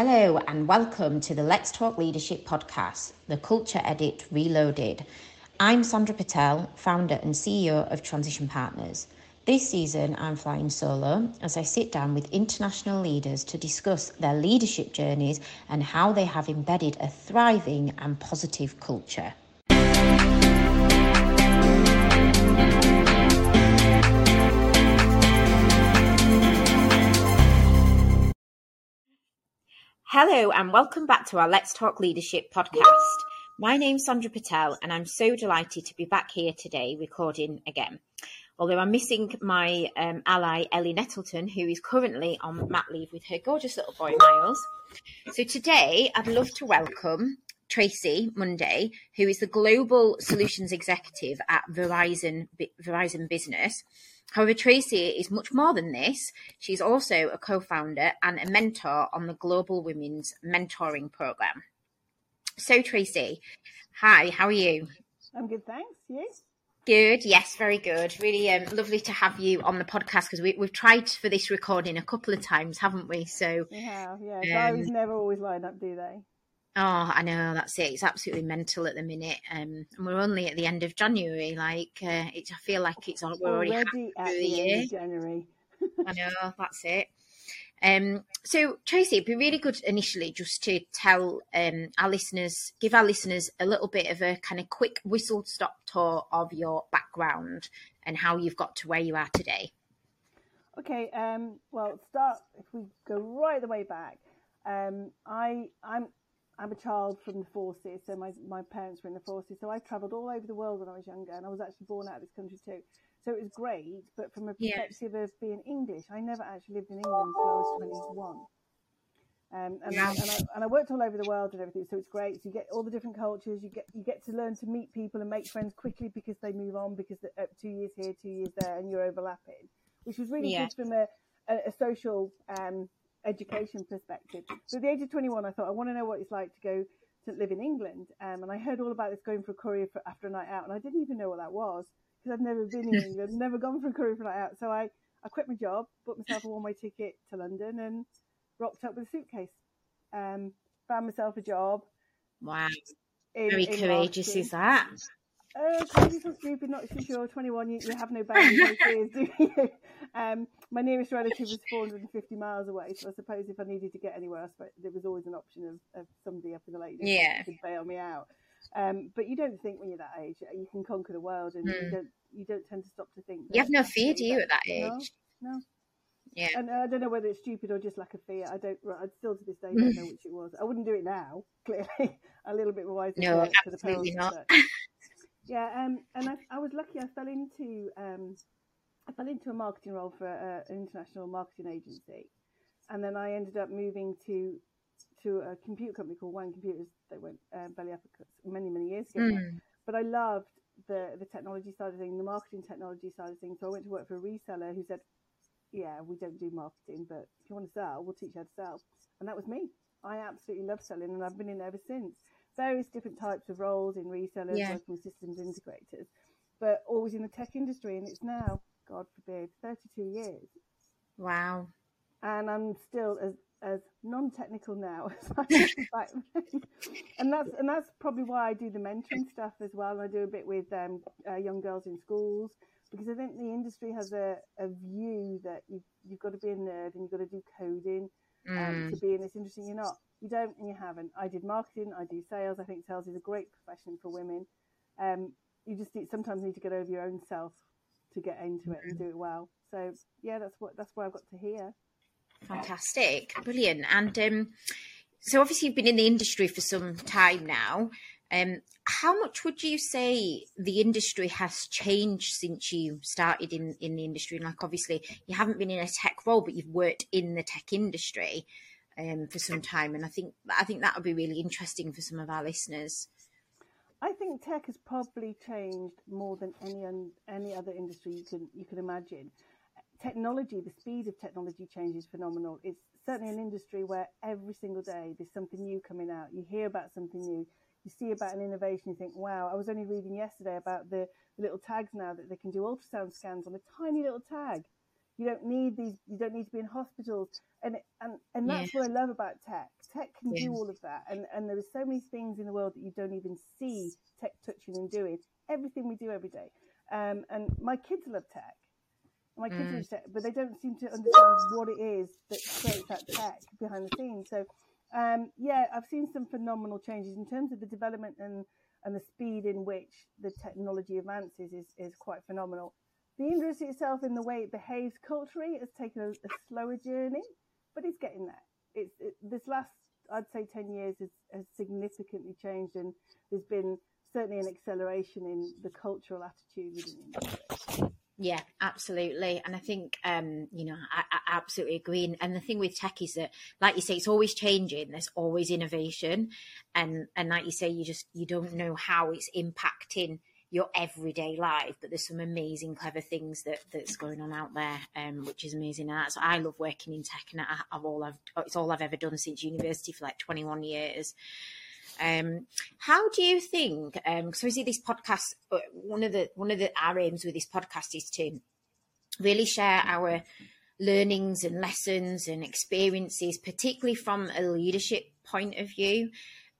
Hello, and welcome to the Let's Talk Leadership podcast, the Culture Edit Reloaded. I'm Sandra Patel, founder and CEO of Transition Partners. This season, I'm flying solo as I sit down with international leaders to discuss their leadership journeys and how they have embedded a thriving and positive culture. Hello, and welcome back to our Let's Talk Leadership podcast. My name's Sandra Patel, and I'm so delighted to be back here today recording again. Although I'm missing my um, ally Ellie Nettleton, who is currently on mat leave with her gorgeous little boy Miles. So today, I'd love to welcome Tracy Monday, who is the Global Solutions Executive at Verizon Verizon Business. However, Tracy is much more than this. She's also a co founder and a mentor on the Global Women's Mentoring Program. So, Tracy, hi, how are you? I'm good, thanks. You? Good, yes, very good. Really um, lovely to have you on the podcast because we, have tried for this recording a couple of times, haven't we? So, we have, yeah. Diaries um, never always line up, do they? Oh, I know that's it. It's absolutely mental at the minute, um, and we're only at the end of January. Like, uh, it's, I feel like it's. We're already, already at the, year. January. I know that's it. Um, so Tracy, it'd be really good initially just to tell um, our listeners, give our listeners a little bit of a kind of quick whistle stop tour of your background and how you've got to where you are today. Okay. Um, well, start if we go right the way back. Um, I I'm I'm a child from the forces, so my, my parents were in the forces. So I travelled all over the world when I was younger, and I was actually born out of this country too. So it was great, but from a perspective yeah. of being English, I never actually lived in England until I was 21. Um, and, yeah. I, and, I, and I worked all over the world and everything, so it's great. So you get all the different cultures. You get you get to learn to meet people and make friends quickly because they move on because uh, two years here, two years there, and you're overlapping, which was really yeah. good from a, a, a social um, education perspective. So at the age of 21, I thought, I want to know what it's like to go to live in England. Um, and I heard all about this going for a courier for, after a night out, and I didn't even know what that was because I'd never been in England, never gone for a courier for a night out. So I, I quit my job, bought myself a one-way ticket to London, and rocked up with a suitcase. Um, found myself a job. Wow. In, Very in courageous is that? Oh, crazy so stupid, not so sure. 21, you, you have no boundaries, do you? Um, my nearest relative was 450 miles away, so I suppose if I needed to get anywhere, I suppose there was always an option of, of somebody up in the lake yeah. could bail me out. Um, but you don't think when you're that age you can conquer the world, and mm. you hmm. don't you don't tend to stop to think. You have no fear, do you, at that age? No, no. Yeah. And I don't know whether it's stupid or just lack of fear. I don't. I still to this day don't know which it was. I wouldn't do it now. Clearly, a little bit wiser. No, absolutely not. Yeah, um, and I, I, was lucky. I fell into um, I fell into a marketing role for a, an international marketing agency, and then I ended up moving to to a computer company called One Computers. They went uh, belly up many many years ago. Mm. But I loved the the technology side of things, the marketing technology side of things. So I went to work for a reseller who said, "Yeah, we don't do marketing, but if you want to sell, we'll teach you how to sell." And that was me. I absolutely love selling, and I've been in there ever since various different types of roles in resellers, yeah. working with systems integrators, but always in the tech industry. And it's now, God forbid, 32 years. Wow. And I'm still as, as non-technical now as I was back then. And that's, and that's probably why I do the mentoring stuff as well. I do a bit with um, uh, young girls in schools because I think the industry has a, a view that you've, you've got to be a nerd and you've got to do coding um, mm. to be in this industry. You're not you don't and you haven't. I did marketing, I do sales. I think sales is a great profession for women. Um, you just need, sometimes need to get over your own self to get into it and do it well. So yeah, that's what that's where I've got to hear. Fantastic, brilliant. And um, so obviously you've been in the industry for some time now. Um, how much would you say the industry has changed since you started in, in the industry? And Like obviously you haven't been in a tech role, but you've worked in the tech industry um, for some time, and I think I think that would be really interesting for some of our listeners. I think tech has probably changed more than any any other industry you can you can imagine. Technology, the speed of technology change is phenomenal. It's certainly an industry where every single day there's something new coming out. You hear about something new, you see about an innovation, you think, wow, I was only reading yesterday about the, the little tags now that they can do ultrasound scans on a tiny little tag You don't need these. You don't need to be in hospitals, and and and that's Yeah. what I love about tech. Tech can Yeah. do all of that, and and there are so many things in the world that you don't even see tech touching and doing. Everything we do every day, um, and my kids love tech. My kids Mm. love tech, but they don't seem to understand what it is that creates that tech behind the scenes. So, um, yeah, I've seen some phenomenal changes in terms of the development and and the speed in which the technology advances is, is quite phenomenal. The industry itself, in the way it behaves culturally, has taken a, a slower journey, but it's getting there. It's it, this last, I'd say, ten years has, has significantly changed, and there's been certainly an acceleration in the cultural attitude within the industry. Yeah, absolutely. And I think, um, you know, I, I absolutely agree. And, and the thing with tech is that, like you say, it's always changing. There's always innovation. And, and like you say, you just, you don't know how it's impacting your everyday life, but there's some amazing, clever things that that's going on out there, um, which is amazing. And that's, I love working in tech and I, I've all I've, it's all I've ever done since university for like 21 years. Um, how do you think? Um, so, see this podcast. uh, One of the one of the our aims with this podcast is to really share our learnings and lessons and experiences, particularly from a leadership point of view.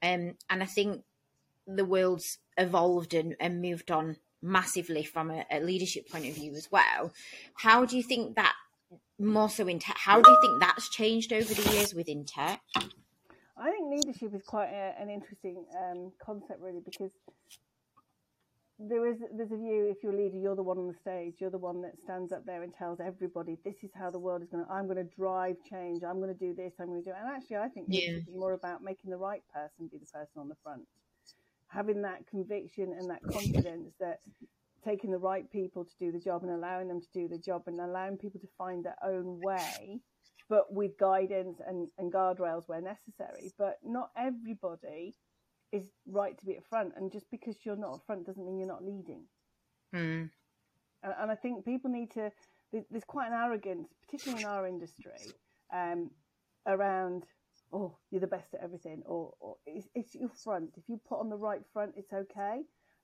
Um, and I think the world's evolved and, and moved on massively from a, a leadership point of view as well. How do you think that more so in tech? How do you think that's changed over the years within tech? I think leadership is quite a, an interesting um, concept, really, because there is there's a view if you're a leader, you're the one on the stage, you're the one that stands up there and tells everybody this is how the world is going to. I'm going to drive change. I'm going to do this. I'm going to do. It. And actually, I think Yeah. is more about making the right person be the person on the front, having that conviction and that confidence that taking the right people to do the job and allowing them to do the job and allowing people to find their own way but with guidance and, and guardrails where necessary. But not everybody is right to be at front, and just because you're not at front doesn't mean you're not leading. Mm, And, and I think people need to. There's quite an arrogance, particularly in our industry, um, around oh you're the best at everything, or, or it's, it's your front. If you put on the right front, it's okay.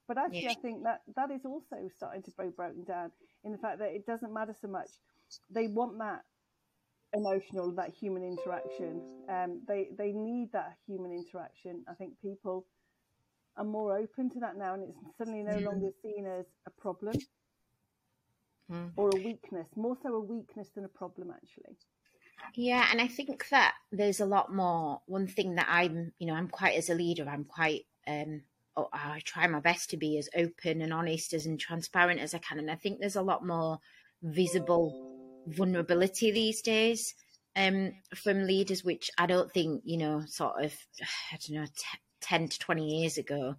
But actually, Yeah. I think that that is also starting to be broken down in the fact that it doesn't matter so much. They want that emotional, that human interaction. Um, they they need that human interaction. I think people are more open to that now, and it's suddenly no Yeah. longer seen as a problem mm. or a weakness. More so a weakness than a problem, actually. Yeah, and I think that there's a lot more. One thing that I'm, you know, I'm quite as a leader, I'm quite, um, I try my best to be as open and honest as and transparent as I can. And I think there's a lot more visible vulnerability these days um, from leaders, which I don't think, you know, sort of, I don't know, t- 10 to 20 years ago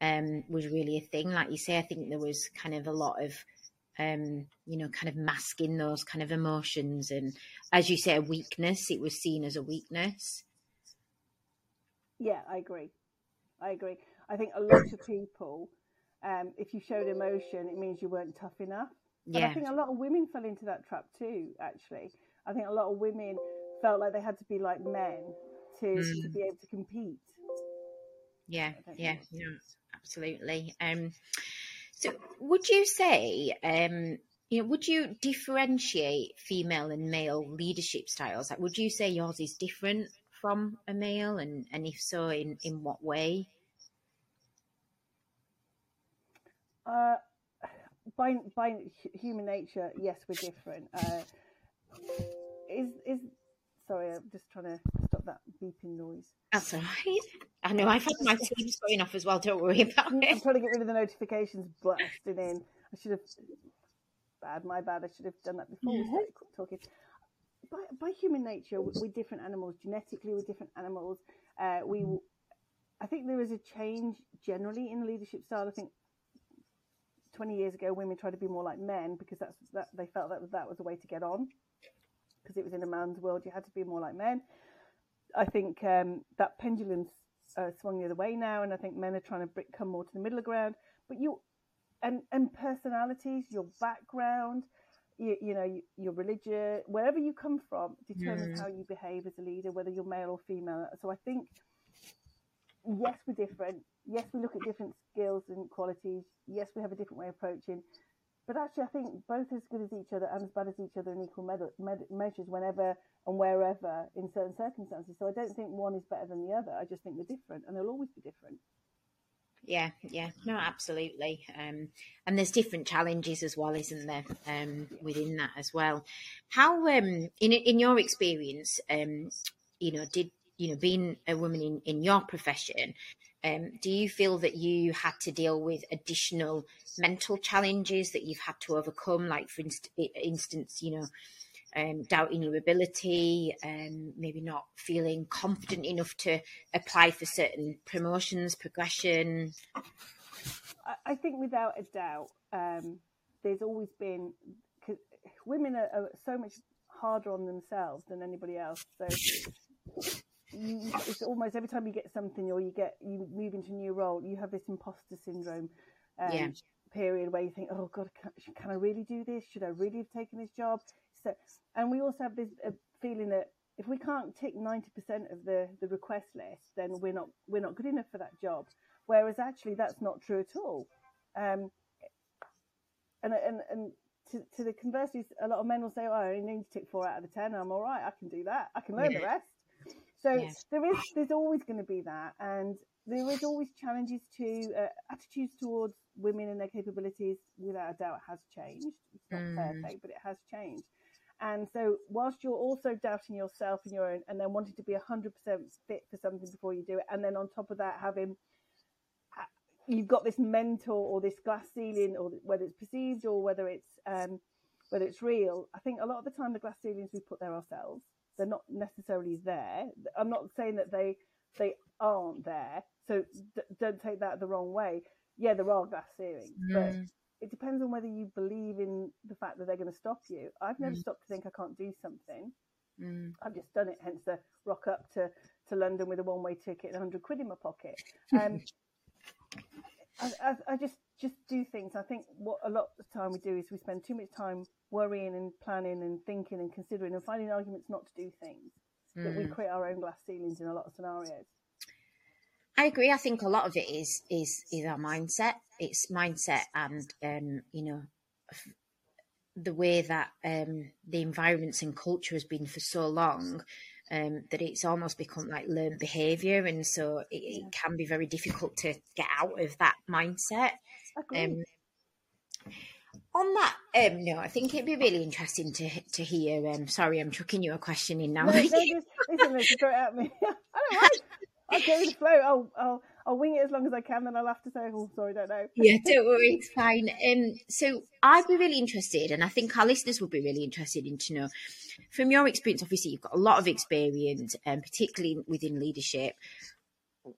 um, was really a thing. Like you say, I think there was kind of a lot of, um, you know, kind of masking those kind of emotions. And as you say, a weakness, it was seen as a weakness. Yeah, I agree. I agree. I think a lot of people, um, if you showed emotion, it means you weren't tough enough. And I think a lot of women fell into that trap too, actually. I think a lot of women felt like they had to be like men to, to Mm. be able to compete. Yeah, yeah, no, absolutely. Um, so would you say, um, you know, would you differentiate female and male leadership styles? Like, would you say yours is different from a male, and and if so, in in what way? Uh, by by human nature, yes, we're different. Uh, is is sorry, I'm just trying to stop that beeping noise. That's all right. I know I've had my teams going off as well. Don't worry about it. I'm trying to get rid of the notifications blasting in. I should have. Bad, my bad. I should have done that before we started talking. By, by human nature, we- we're different animals. Genetically, we're different animals. Uh, we, I think there is a change generally in the leadership style. I think 20 years ago, women tried to be more like men because that's that they felt that that was a way to get on. Because it was in a man's world, you had to be more like men. I think um, that pendulum's uh, swung the other way now, and I think men are trying to come more to the middle ground. But you and and personalities, your background, you, you know, your religion, wherever you come from, determines Mm. how you behave as a leader, whether you're male or female. So I think yes, we're different. Yes, we look at different skills and qualities. Yes, we have a different way of approaching. But actually, I think both as good as each other and as bad as each other in equal med- med- measures whenever and wherever in certain circumstances. So I don't think one is better than the other. I just think they're different and they'll always be different. Yeah, yeah, no, absolutely. Um, and there's different challenges as well, isn't there, um, within that as well. How, um, in in your experience, um, you know, did you know being a woman in in your profession, um, do you feel that you had to deal with additional mental challenges that you've had to overcome, like for inst- instance, you know, um, doubting your ability, um, maybe not feeling confident enough to apply for certain promotions, progression? I think without a doubt, um, there's always been cause women are, are, so much harder on themselves than anybody else. So you, it's almost every time you get something or you get you move into a new role, you have this imposter syndrome. Um, yeah. Period where you think, oh God, can, can I really do this? Should I really have taken this job? So, and we also have this uh, feeling that if we can't tick 90% of the, the request list, then we're not, we're not good enough for that job. Whereas actually that's not true at all. Um, and, and, and to, to the conversely, a lot of men will say, oh, I only need to tick four out of the 10. I'm all right. I can do that. I can learn yeah. the rest. So yes. there is, there's always going to be that. And there is always challenges to uh, attitudes towards women and their capabilities without a doubt has changed. It's not mm. perfect, but it has changed. And so, whilst you're also doubting yourself and your own, and then wanting to be 100% fit for something before you do it, and then on top of that, having you've got this mentor or this glass ceiling, or whether it's perceived or whether it's um, whether it's real. I think a lot of the time the glass ceilings we put there ourselves. They're not necessarily there. I'm not saying that they they aren't there. So d- don't take that the wrong way. Yeah, there are glass ceilings, mm. but it depends on whether you believe in the fact that they're going to stop you. I've never mm. stopped to think I can't do something. Mm. I've just done it, hence the rock up to, to London with a one way ticket and 100 quid in my pocket. Um, I, I, I, just just do things. I think what a lot of the time we do is we spend too much time worrying and planning and thinking and considering and finding arguments not to do things. Mm. That we mm. create our own glass ceilings in a lot of scenarios. I agree. I think a lot of it is is is our mindset. It's mindset, and um, you know, the way that um, the environments and culture has been for so long. Um, that it's almost become like learned behavior, and so it, it, can be very difficult to get out of that mindset. Um, on that um, no, I think it'd be really interesting to to hear. Um, sorry, I'm chucking you a question in now. No, no, just, listen, throw it at me. I don't mind. I'll go with the flow. I'll, I'll, I'll wing it as long as I can, then I'll have to say, oh, sorry, don't know. Yeah, don't worry, it's fine. Um, so I'd be really interested, and I think our listeners would be really interested in to know, from your experience, obviously you've got a lot of experience, um, particularly within leadership.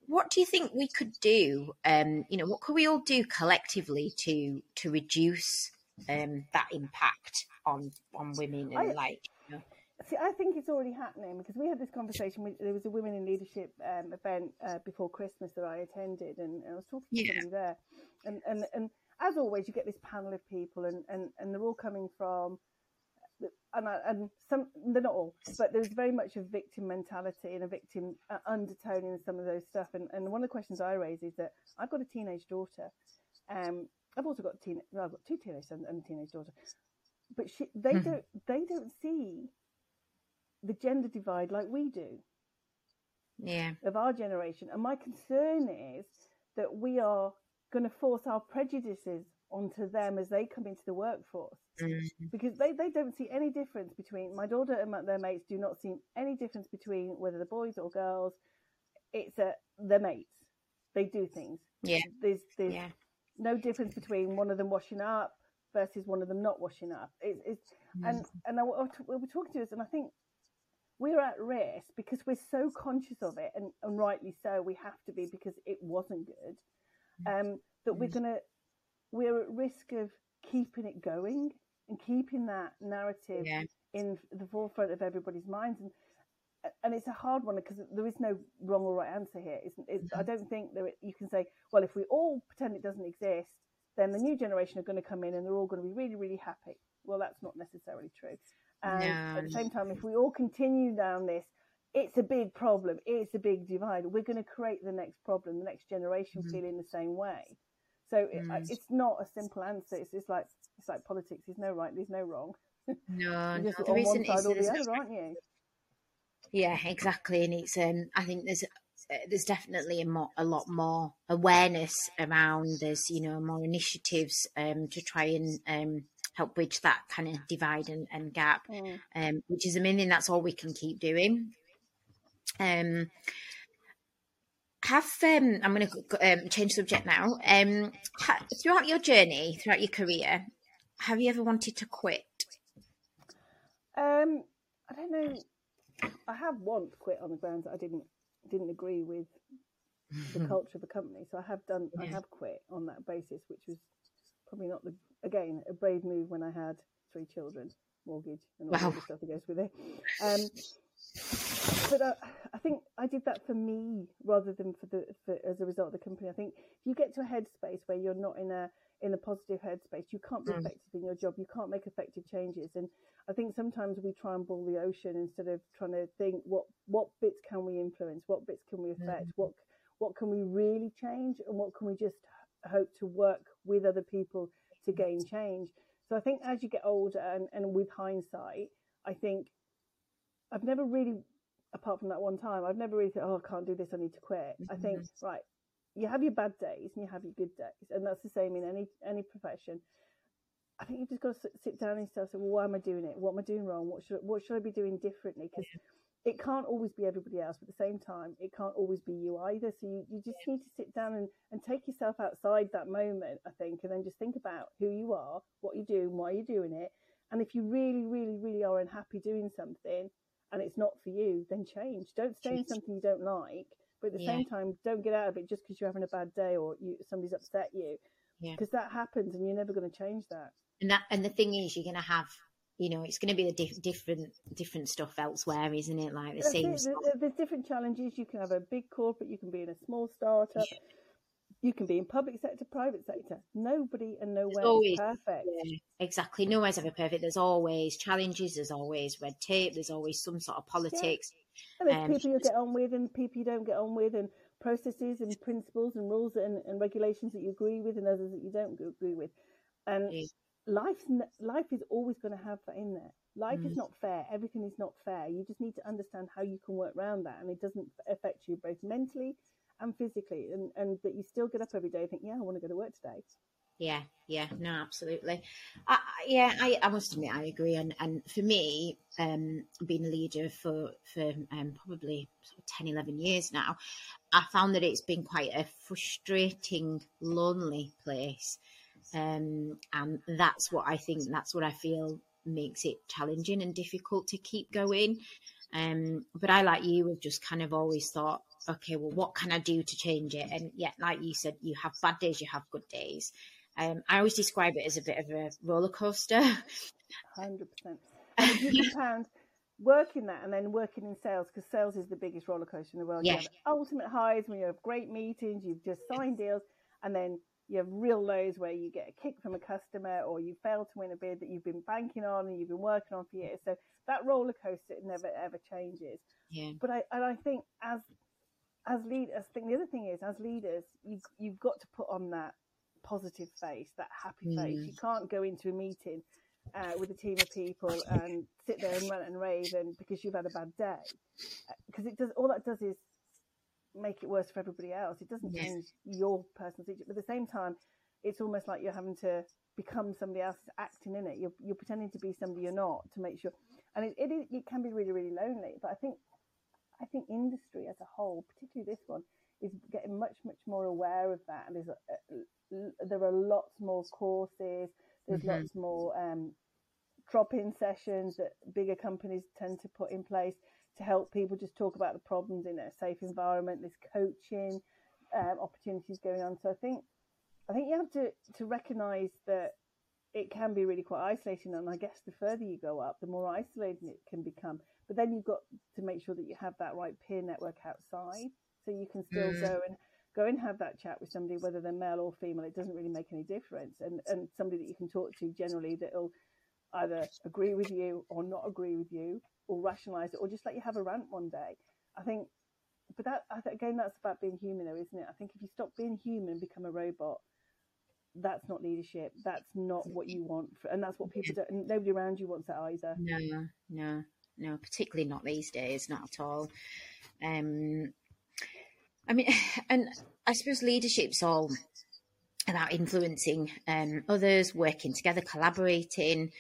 What do you think we could do? Um, you know, what could we all do collectively to to reduce um, that impact on on women and I, like See, I think it's already happening because we had this conversation. With, there was a women in leadership um, event uh, before Christmas that I attended, and, and I was talking to yeah. somebody there. And, and and as always, you get this panel of people, and, and, and they're all coming from, and I, and some they're not all, but there's very much a victim mentality and a victim uh, undertone in some of those stuff. And and one of the questions I raise is that I've got a teenage daughter. Um, I've also got teen, well, I've got two teenage sons and a teenage daughter, but she, they mm-hmm. don't they don't see the gender divide like we do. Yeah. Of our generation. And my concern is that we are going to force our prejudices onto them as they come into the workforce mm-hmm. because they, they don't see any difference between my daughter and my, their mates do not see any difference between whether the boys or girls it's a their mates they do things yeah there's there's yeah. no difference between one of them washing up versus one of them not washing up it, it's mm-hmm. and and I, we were talking to us and I think we're at risk because we're so conscious of it, and, and rightly so. We have to be because it wasn't good. Mm. Um, that we're mm. gonna we're at risk of keeping it going and keeping that narrative yeah. in the forefront of everybody's minds. And and it's a hard one because there is no wrong or right answer here. It's, it's, mm-hmm. I don't think that you can say, well, if we all pretend it doesn't exist, then the new generation are going to come in and they're all going to be really, really happy. Well, that's not necessarily true. And no. at the same time, if we all continue down this, it's a big problem. It's a big divide. We're going to create the next problem, the next generation mm-hmm. feeling the same way. So it, it's not a simple answer. It's, it's like it's like politics. There's no right. There's no wrong. No, You're just no, on one isn't. side or the other, aren't you? Yeah, exactly. And it's um, I think there's uh, there's definitely a, more, a lot more awareness around. There's you know more initiatives um to try and um help bridge that kind of divide and, and gap, Mm. um, which is amazing. That's all we can keep doing. Um, have um, I'm going to um, change subject now. Um, ha- throughout your journey, throughout your career, have you ever wanted to quit? Um, I don't know. I have once quit on the grounds that I didn't didn't agree with the culture of the company. So I have done. I have quit on that basis, which was probably not the again a brave move when I had three children, mortgage, and all Wow. the stuff that goes with it. Um, but I, I think I did that for me rather than for the for, as a result of the company. I think if you get to a headspace where you're not in a in a positive headspace, you can't be Mm. effective in your job. You can't make effective changes. And I think sometimes we try and boil the ocean instead of trying to think what what bits can we influence, what bits can we affect, what what can we really change, and what can we just hope to work with other people to gain change. So I think as you get older and, and with hindsight, I think I've never really, apart from that one time, I've never really thought, oh, I can't do this, I need to quit. I mm-hmm. think, right, you have your bad days and you have your good days, and that's the same in any any profession. I think you've just got to sit- down and yourself and say, well, why am I doing it? What am I doing wrong? What should what should I be doing differently? Because it can't always be everybody else, but at the same time, it can't always be you either. So you, you just need to sit down and, and take yourself outside that moment, I think, and then just think about who you are, what you're doing, why you're doing it. And if you really, really, really are unhappy doing something and it's not for you, then change. Don't stay in something you don't like, but at the Yeah. same time, don't get out of it just because you're having a bad day or you, somebody's upset you. Yeah. Because that happens and you're never going to change that. And that and the thing is, you're going to have, you know, it's going to be the diff- different different stuff elsewhere, isn't it? Like the That's same it. There's different challenges. You can have a big corporate, you can be in a small startup, you can be in public sector, private sector. Nobody and nowhere always- is perfect. Yeah, exactly. Nowhere's ever perfect. There's always challenges. There's always red tape. There's always some sort of politics. And there's Um, people you get on with and people you don't get on with, and processes and principles and rules and, and regulations that you agree with and others that you don't agree with. And Yeah. life's life is always going to have that in there. Life is Mm. not fair. Everything is not fair. You just need to understand how you can work around that, and it doesn't affect you both mentally and physically, and, and that you still get up every day and think, yeah, I want to go to work today. Yeah, yeah, no, absolutely. I, yeah, I, I must admit, I agree. And and for me, um, being a leader for for um, probably sort of 10, 11 years now, I found that it's been quite a frustrating, lonely place. Um, and that's what I think. That's what I feel makes it challenging and difficult to keep going. Um, but I, like you, have just kind of always thought, okay, well, what can I do to change it? And yet, like you said, you have bad days, you have good days. Um, I always describe it as a bit of a roller coaster. Hundred percent. You compound working that and then working in sales, because sales is the biggest roller coaster in the world. Yeah. You have ultimate highs when you have great meetings, you've just signed deals, and then you have real lows where you get a kick from a customer or you fail to win a bid that you've been banking on and you've been working on for years. So that roller coaster never ever changes. yeah, But I and I think as as lead, I think the other thing is as leaders, you you've got to put on that positive face, that happy face. Mm. You can't go into a meeting uh, with a team of people and sit there and rant and rave and because you've had a bad day, because it does all that does is make it worse for everybody else. It doesn't Yes. change your personal situation, but at the same time, it's almost like you're having to become somebody else acting in it. You're you're pretending to be somebody you're not to make sure, and it it, it can be really really lonely. But I think I think industry as a whole, particularly this one, is getting much much more aware of that. And there's a, a, there are lots more courses. There's Mhm. lots more um, drop-in sessions that bigger companies tend to put in place to help people just talk about the problems in a safe environment. There's coaching um, opportunities going on. So I think I think you have to to recognise that it can be really quite isolating, and I guess the further you go up, the more isolating it can become. But then you've got to make sure that you have that right peer network outside, so you can still Mm. go and go and have that chat with somebody, whether they're male or female. It doesn't really make any difference, and and somebody that you can talk to generally that'll either agree with you or not agree with you, or rationalise it, or just let you have a rant one day. I think, but that again, that's about being human, though, isn't it? I think if you stop being human and become a robot, that's not leadership. That's not what you want, for, and that's what people don't. Nobody around you wants that either. No, no, no. Particularly not these days. Not at all. Um, I mean, and I suppose leadership's all about influencing um, others, working together, collaborating.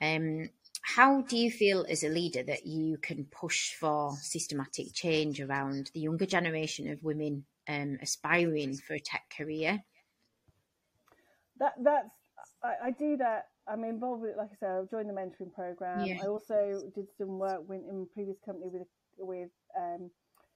Um, how do you feel as a leader that you can push for systematic change around the younger generation of women um, aspiring for a tech career? That that's I, I, do that. I'm involved with, like I said, I've joined the mentoring program. Yeah. I also did some work with, in previous company with with um,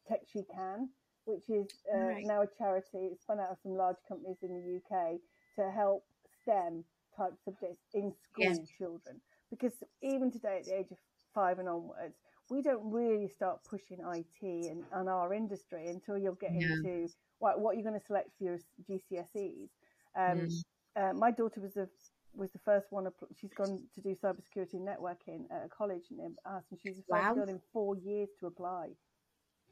Tech She Can, which is uh, right. now a charity. It's spun out of some large companies in the UK to help STEM type subjects in school children. Because even today, at the age of five and onwards, we don't really start pushing IT and, and our industry until you're getting yeah. to what, what you're going to select for your GCSEs. Um, mm. Uh, my daughter was the was the first one. She's gone to do cybersecurity networking at a college near us, and she's the first wow. girl in four years to apply.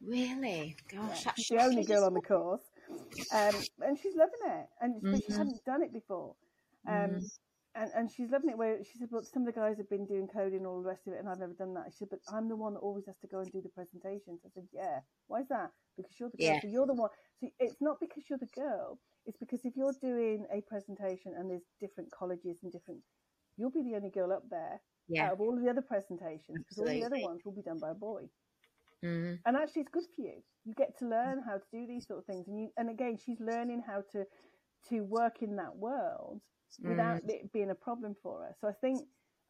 Really? Gosh, yeah, she's the only girl on the course, um, and she's loving it. And mm-hmm. she hadn't done it before, um, mm and, and she's loving it. Where she said, "But some of the guys have been doing coding all the rest of it, and I've never done that." She said, "But I'm the one that always has to go and do the presentations." I said, "Yeah, why is that? Because you're the girl. Yeah. So you're the one. So it's not because you're the girl. It's because if you're doing a presentation and there's different colleges and different, you'll be the only girl up there yeah. out of all of the other presentations because all the other ones will be done by a boy." Mm-hmm. And actually, it's good for you. You get to learn how to do these sort of things, and you and again, she's learning how to to work in that world without mm. it being a problem for us. So I think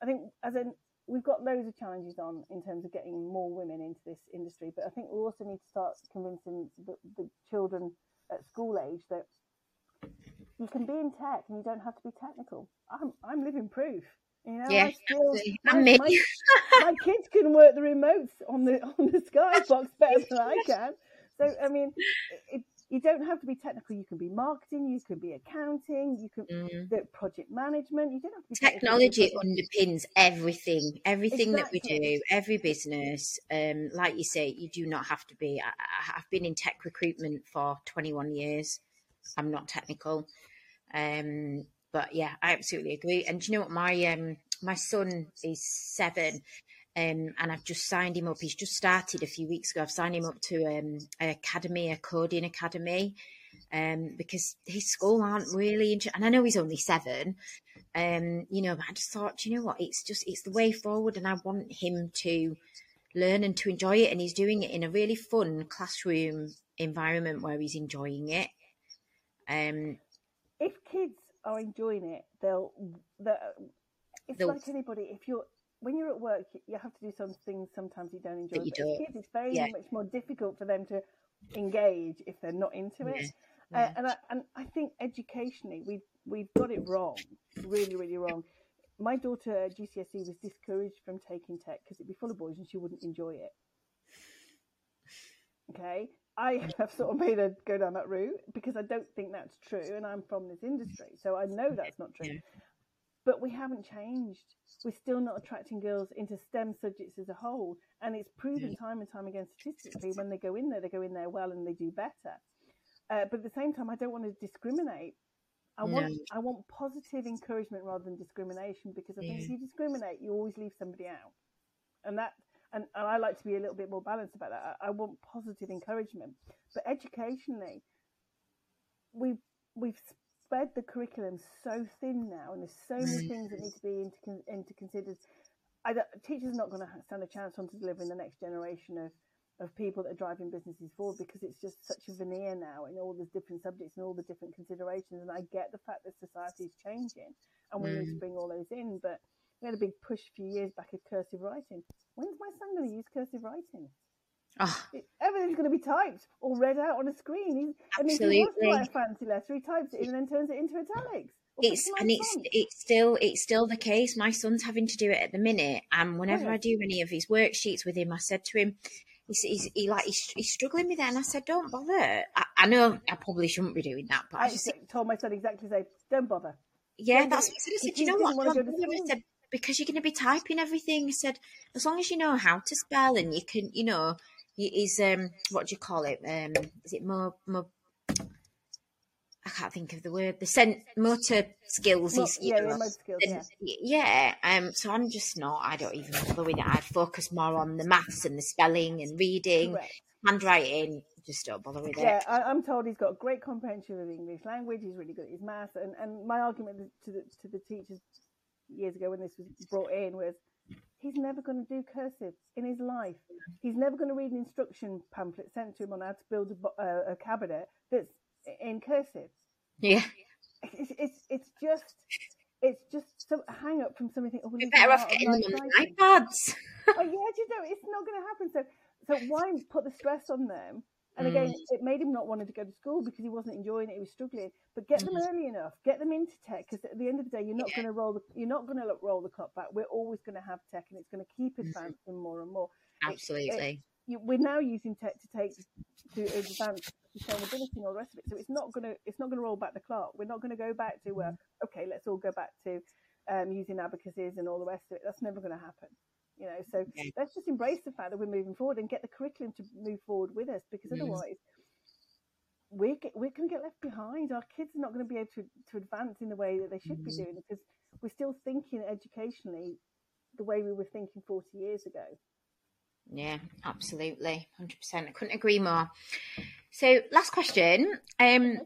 I think as in we've got loads of challenges on in terms of getting more women into this industry, but I think we also need to start convincing the, the children at school age that you can be in tech and you don't have to be technical. I'm I'm living proof. You know, yeah, still, my, my, my, kids can work the remotes on the on the Skybox better than I can. So I mean, it, you don't have to be technical. You can be marketing, you can be accounting, you can mm. the project management. You don't have to be technology underpins everything, everything exactly. that we do, every business. Um, like you say, you do not have to be. I, I've been in tech recruitment for 21 years. I'm not technical. Um, but yeah, I absolutely agree. And do you know what? My um, my son is seven, um, and I've just signed him up. He's just started a few weeks ago. I've signed him up to um, an academy, a coding academy, um, because his school aren't really. Inter- and I know he's only seven, um, you know. But I just thought, you know what? It's just it's the way forward, and I want him to learn and to enjoy it. And he's doing it in a really fun classroom environment where he's enjoying it. Um, if kids are enjoying it, they'll. they'll it's they'll, like anybody. If you're when you're at work, you have to do some things sometimes you don't enjoy. You do. Kids, it's very yeah. much more difficult for them to engage if they're not into it. Yeah. Uh, and I, and I think educationally we've we've got it wrong, really really wrong. My daughter at GCSE was discouraged from taking tech because it'd be full of boys and she wouldn't enjoy it. Okay, I have sort of made her go down that route because I don't think that's true, and I'm from this industry, so I know that's not true. But we haven't changed we're still not attracting girls into STEM subjects as a whole. And it's proven time and time again statistically when they go in there, they go in there well and they do better. Uh, but at the same time, I don't want to discriminate. I want I want positive encouragement rather than discrimination because I think if you discriminate, you always leave somebody out, and that and, and I like to be a little bit more balanced about that. I, I want positive encouragement, but educationally, we've we've spread the curriculum so thin now, and there's so many mm. things that need to be into, into considered. I teachers are not going to stand a chance on to delivering the next generation of, of people that are driving businesses forward because it's just such a veneer now in all the different subjects and all the different considerations. And I get the fact that society is changing and we mm. need to mm. bring all those in. But we had a big push a few years back of cursive writing. When's my son going to use cursive writing? Oh. Everything's going to be typed or read out on a screen. I mean, if he wants to write a fancy letter, he types it in and then turns it into italics. It's and it's it's still it's still the case. My son's having to do it at the minute, and whenever oh, I do any of his worksheets with him, I said to him, he's, he's he like he's, he's, struggling with that, and I said, "Don't bother." I, I, know I probably shouldn't be doing that, but I, I just told my son exactly the same. Don't bother. Yeah, don't that's what I said. I said, "You know what?" I said, because you're going to be typing everything. I said, as long as you know how to spell and you can, you know, is um what do you call it? Um, is it more more? I can't think of the word, the sen- motor skills. He's, yeah, know, yeah, skills, and- yeah. yeah, um, so I'm just not, I don't even bother with it. I'd focus more on the maths and the spelling and reading, Correct. handwriting, just don't bother with that Yeah, it. I, I'm told he's got great comprehension of English language. He's really good at his maths. And, and my argument to the to the teachers years ago when this was brought in was he's never going to do cursive in his life. He's never going to read an instruction pamphlet sent to him on how to build a, uh, a cabinet that's in cursive. Yeah, It's it's, it's just it's just some hang up from something. Oh, well, we're better off getting them on the iPads. oh yeah, do you know it's not going to happen. So so why put the stress on them? And again, it made him not wanting to go to school because he wasn't enjoying it. He was struggling. But get them early enough. Get them into tech because at the end of the day, you're not going to roll the you're not going to roll the clock back. We're always going to have tech, and it's going to keep advancing more and more. Absolutely. You, we're now using tech to take to advance sustainability and all the rest of it. So it's not going to it's not going to roll back the clock. We're not going to go back to uh, okay, let's all go back to um, using abacuses and all the rest of it. That's never going to happen. You know, so Okay. let's just embrace the fact that we're moving forward and get the curriculum to move forward with us because Mm. otherwise we're, get, we're going to get left behind. Our kids are not going to be able to, to advance in the way that they should be Mm. doing because we're still thinking educationally the way we were thinking 40 years ago. Yeah, absolutely. 100%. I couldn't agree more. So, last question. Um,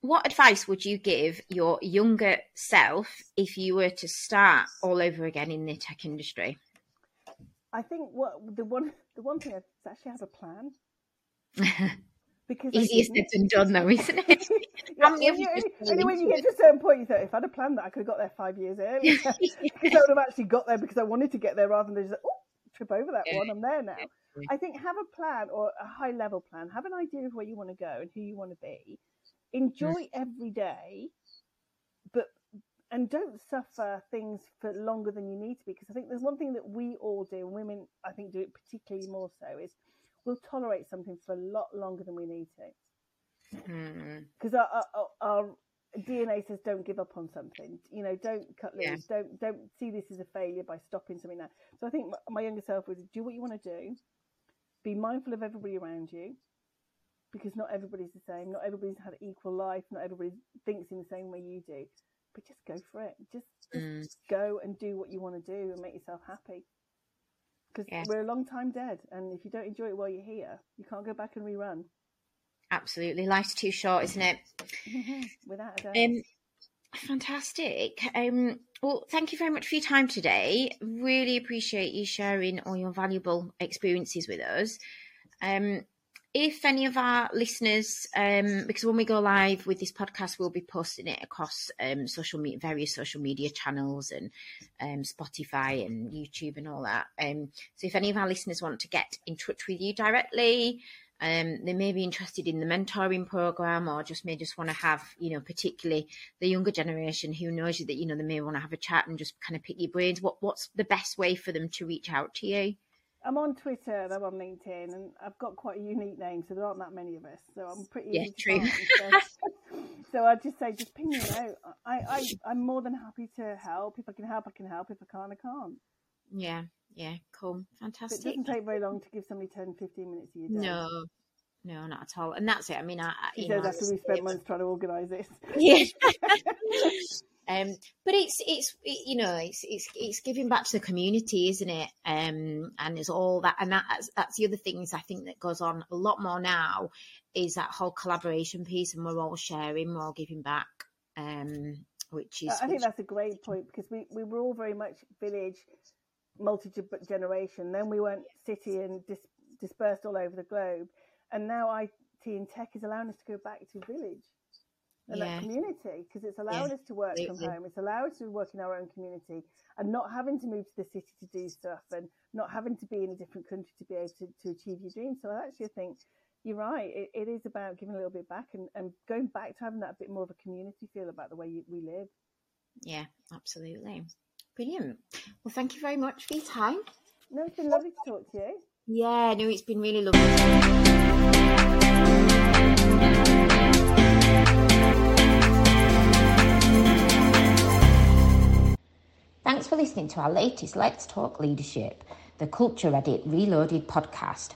what advice would you give your younger self if you were to start all over again in the tech industry? I think what the one the one thing is actually have a plan because I Easier said than done, though, isn't it? Yeah, How many only, you only, just only fall when you get to a certain point, you say, if I had a plan that I could have got there five years earlier, because I would have actually got there because I wanted to get there rather than just, oh, trip over that Yeah. one, I'm there now. Yeah. I think have a plan or a high level plan, have an idea of where you want to go and who you want to be. Enjoy every day, and don't suffer things for longer than you need to because I think there's one thing that we all do, and women I think do it particularly more so, is we'll tolerate something for a lot longer than we need to Hmm. because our, our, our DNA says don't give up on something. You know, don't cut loose. Yeah. Don't don't see this as a failure by stopping something now. So I think my, my younger self would do what you want to do. Be mindful of everybody around you, because not everybody's the same. Not everybody's had an equal life. Not everybody thinks in the same way you do. But just go for it. Just, just Mm. go and do what you want to do and make yourself happy. Because Yes. we're a long time dead, and if you don't enjoy it while you're here, you can't go back and rerun. Absolutely. Life's too short, isn't it? Without a doubt. Um, fantastic. Um, well, thank you very much for your time today. Really appreciate you sharing all your valuable experiences with us. Um, if any of our listeners, um, because when we go live with this podcast, we'll be posting it across um, social media, various social media channels, and um, Spotify and YouTube and all that. Um, so, if any of our listeners want to get in touch with you directly, um, they may be interested in the mentoring program, or just may just want to have, you know, particularly the younger generation who knows you that you know they may want to have a chat and just kind of pick your brains. What what's the best way for them to reach out to you? I'm on Twitter and I'm on LinkedIn, and I've got quite a unique name, so there aren't that many of us. So I'm pretty Yeah, true. So, so I'd just say, just ping me out. I, I, I'm more than happy to help. If I can help, I can help. If I can't, I can't. Yeah, yeah, cool, fantastic. But it doesn't take very long to give somebody 10, 15 minutes of your day. No, no, not at all. And that's it. I mean, I, I- you says know, after we spent months trying to organise this. yeah. um, but it's it's it- you know it's it's it's giving back to the community, isn't it? Um, and there's all that, and that's that's the other things I think that goes on a lot more now is that whole collaboration piece, and we're all sharing, we're all giving back. Um, which is I think which- that's a great point because we, we were all very much village, multi generation. Then we went city and dis- dispersed all over the globe. And now IT and tech is allowing us to go back to village and Yeah. that community because it's allowing us to work from home. It's allowed us to work in our own community and not having to move to the city to do stuff and not having to be in a different country to be able to, to achieve your dreams. So I actually think you're right. It, it is about giving a little bit back and, and going back to having that bit more of a community feel about the way you, we live. yeah, absolutely. Brilliant. Well, thank you very much for your time. No, it's been lovely to talk to you. Yeah, no, it's been really lovely. Thanks for listening to our latest Let's Talk Leadership, the Culture Edit Reloaded podcast.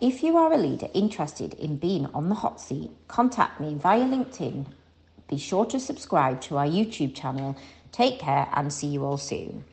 If you are a leader interested in being on the hot seat, contact me via LinkedIn Be sure to subscribe to our YouTube channel. Take care and see you all soon.